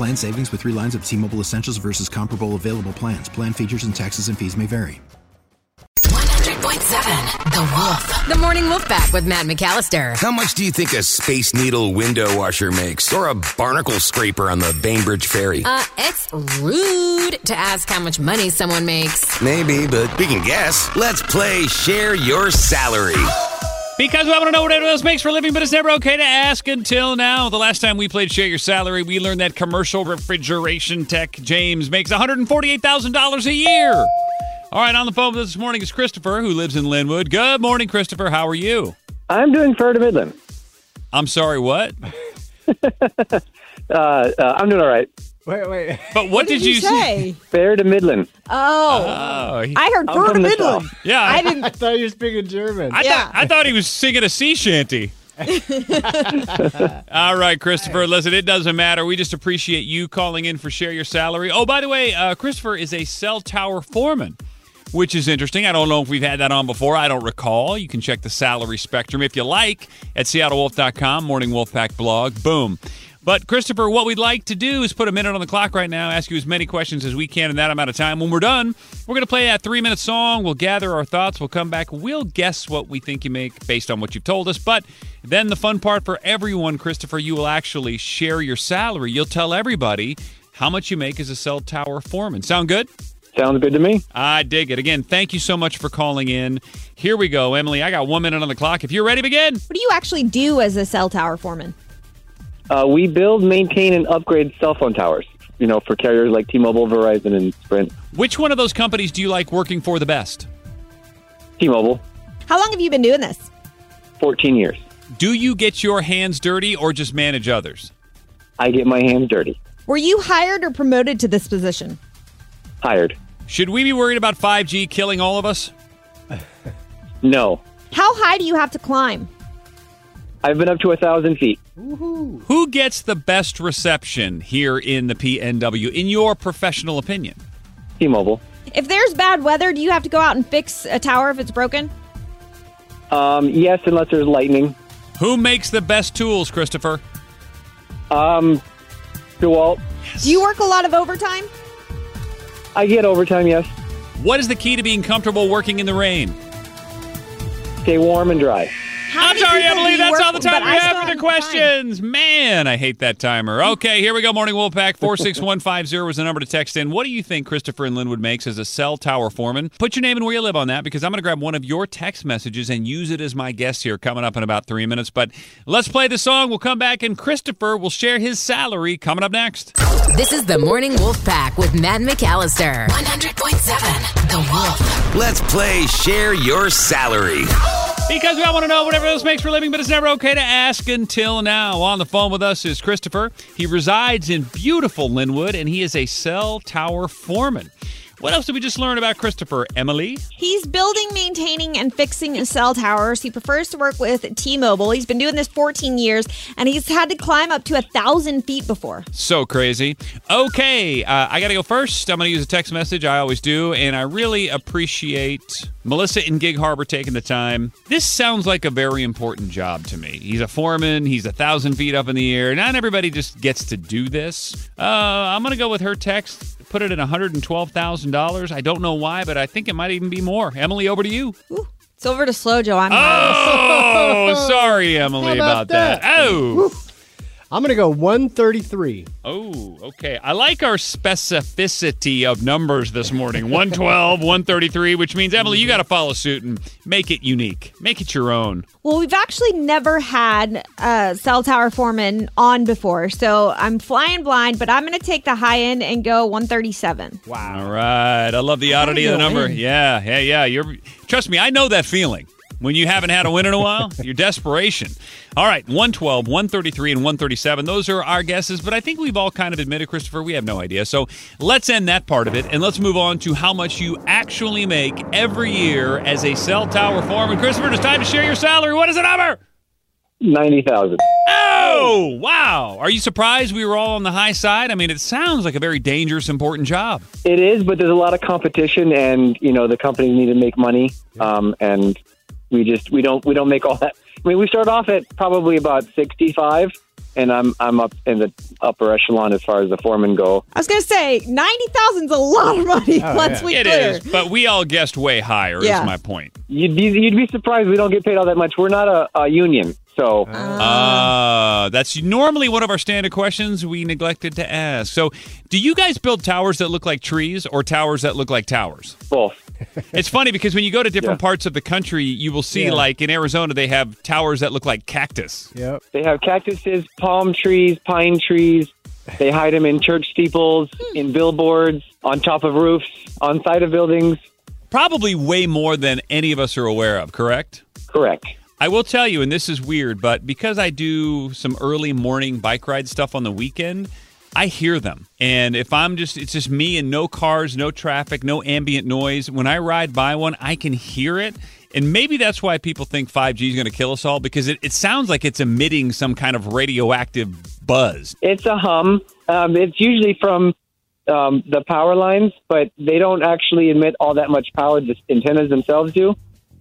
Plan savings with three lines of T Mobile Essentials versus comparable available plans. Plan features and taxes and fees may vary. 100.7 The Wolf. The Morning Wolf Pack with Matt McAllister. How much do you think a Space Needle window washer makes? Or a barnacle scraper on the Bainbridge Ferry? Uh, it's rude to ask how much money someone makes. Maybe, but we can guess. Let's play Share Your Salary. Because we want to know what everyone else makes for a living, but it's never okay to ask until now. The last time we played Share Your Salary, we learned that commercial refrigeration tech James makes $148,000 a year. All right, on the phone with us this morning is Christopher, who lives in Lynnwood. Good morning, Christopher. How are you? I'm doing fair to Midland. I'm sorry, what? Uh, uh, I'm doing all right. Wait, wait. But what, did, you say? Fair to Midland. Oh, Oh, he- I heard I'm Fur to from the Midland. South. yeah. I I, didn't. I thought you were speaking German. I, Yeah. thought, I thought he was singing a sea shanty. All right, Christopher. Listen, it doesn't matter. We just appreciate you calling in for Share Your Salary. Oh, by the way, uh, Christopher is a cell tower foreman, which is interesting. I don't know if we've had that on before. I don't recall. You can check the salary spectrum if you like at seattlewolf.com, Morning Wolf Pack blog. Boom. But, Christopher, what we'd like to do is put a minute on the clock right now, ask you as many questions as we can in that amount of time. When we're done, we're going to play that three minute song. We'll gather our thoughts. We'll come back. We'll guess what we think you make based on what you've told us. But then the fun part for everyone, Christopher, you will actually share your salary. You'll tell everybody how much you make as a cell tower foreman. Sound good? Sounds good to me. I dig it. Again, thank you so much for calling in. Here we go, Emily. I got one minute on the clock. If you're ready, begin. What do you actually do as a cell tower foreman? Uh, we build, maintain, and upgrade cell phone towers. You know, for carriers like T-Mobile, Verizon, and Sprint. Which one of those companies do you like working for the best? T-Mobile, How long have you been doing this? 14 years. Do you get your hands dirty or just manage others? I get my hands dirty. Were you hired or promoted to this position? Hired. Should we be worried about 5G killing all of us? No. How high do you have to climb? I've been up to a thousand feet. Who gets the best reception here in the PNW, in your professional opinion? T-Mobile. If there's bad weather, do you have to go out and fix a tower if it's broken? Um, yes, unless there's lightning. Who makes the best tools, Christopher? Um, DeWalt. Do you work a lot of overtime? I get overtime. Yes. What is the key to being comfortable working in the rain? Stay warm and dry. How I'm sorry, people do Emily. That's all the time we have for the haven't questions. Man, I hate that timer. Okay, here we go. Morning Wolfpack 46150 was the number to text in. What do you think Christopher in Lynnwood makes as a cell tower foreman? Put your name and where you live on that because I'm going to grab one of your text messages and use it as my guest here coming up in about three minutes. But let's play the song. We'll come back and Christopher will share his salary coming up next. This is the Morning Wolf Pack with Matt McAllister. 100.7 The Wolf. Let's play Share Your Salary. Because we all want to know whatever else makes for a living, but it's never okay to ask until now. On the phone with us is Christopher. He resides in beautiful Lynnwood, and he is a cell tower foreman. What else did we just learn about Christopher? Emily? He's building, maintaining, and fixing cell towers. He prefers to work with T-Mobile. He's been doing this 14 years, and he's had to climb up to a thousand feet before. So crazy. Okay, uh, I got to go first. I'm going to use a text message. I always do. And I really appreciate Melissa in Gig Harbor taking the time. This sounds like a very important job to me. He's a foreman, he's a thousand feet up in the air. Not everybody just gets to do this. Uh, I'm going to go with her text. Put it at $112,000. I don't know why, but I think it might even be more. Emily, over to you. It's over to Slow Joe. I'm Oh, sorry, Emily, How about, about that. that? Oh, I'm gonna go 133. Oh, okay. I like our specificity of numbers this morning 112, 133, which means, Emily, you got to follow suit and make it unique, make it your own. Well, we've actually never had a cell tower foreman on before, so I'm flying blind, but I'm going to take the high end and go 137. Wow. All right. I love the oddity of the number. Yeah, yeah, yeah. You're trust me, I know that feeling. When you haven't had a win in a while, your desperation. All right, 112, 133, and 137. Those are our guesses, but I think we've all kind of admitted, Christopher, we have no idea. So let's end that part of it and let's move on to how much you actually make every year as a cell tower foreman. Christopher, it's time to share your salary. What is the number? Ninety thousand. Oh, wow. Are you surprised we were all on the high side? I mean, it sounds like a very dangerous, important job. It is, but there's a lot of competition, and you know the companies need to make money, um, and we just we don't we don't make all that. I mean, we start off at probably about sixty five, and I'm I'm up in the upper echelon as far as the foremen go. I was going to say 90,000 is a lot of money. Oh, Let's yeah. be It clear. is, but we all guessed way higher, Yeah. is my point. You'd be you'd be surprised we don't get paid all that much. We're not a, a union, so Uh, that's normally one of our standard questions we neglected to ask. So, do you guys build towers that look like trees or towers that look like towers? both. It's funny because when you go to different Yeah. parts of the country, you will see, Yeah. like in Arizona, they have towers that look like cactus. Yep. They have cactuses, palm trees, pine trees. They hide them in church steeples, in billboards, on top of roofs, on side of buildings. Probably way more than any of us are aware of, correct? Correct. I will tell you, and this is weird, but because I do some early morning bike ride stuff on the weekend, I hear them. And if I'm just, it's just me and no cars, no traffic, no ambient noise. When I ride by one, I can hear it. And maybe that's why people think 5G is going to kill us all because it, it sounds like it's emitting some kind of radioactive buzz. It's a hum. Um, it's usually from um, the power lines, but they don't actually emit all that much power. The antennas themselves do.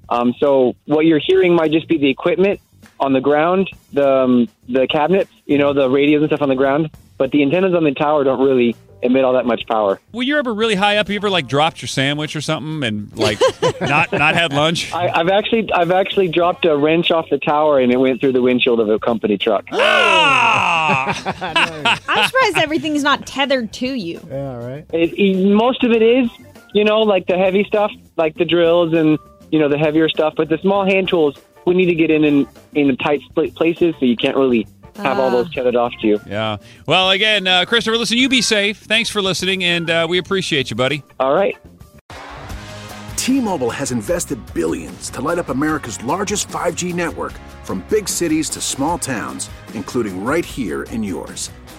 Um, so what you're hearing might just be the equipment on the ground, the um, the cabinets, you know, the radios and stuff on the ground. But the antennas on the tower don't really emit all that much power. When you're ever really high up, you ever like dropped your sandwich or something and like not not had lunch? I, I've actually I've actually dropped a wrench off the tower and it went through the windshield of a company truck. Ah! I'm surprised everything's not tethered to you. Yeah, right. It, it- most of it is, you know, like the heavy stuff, like the drills and you know the heavier stuff. But the small hand tools, we need to get in in, in tight split places, so you can't really have all those tethered off to you. yeah. Well, again, uh, Christopher, listen, you be safe. Thanks for listening, and uh, we appreciate you, buddy. All right. T-Mobile has invested billions to light up America's largest 5G network from big cities to small towns, including right here in yours.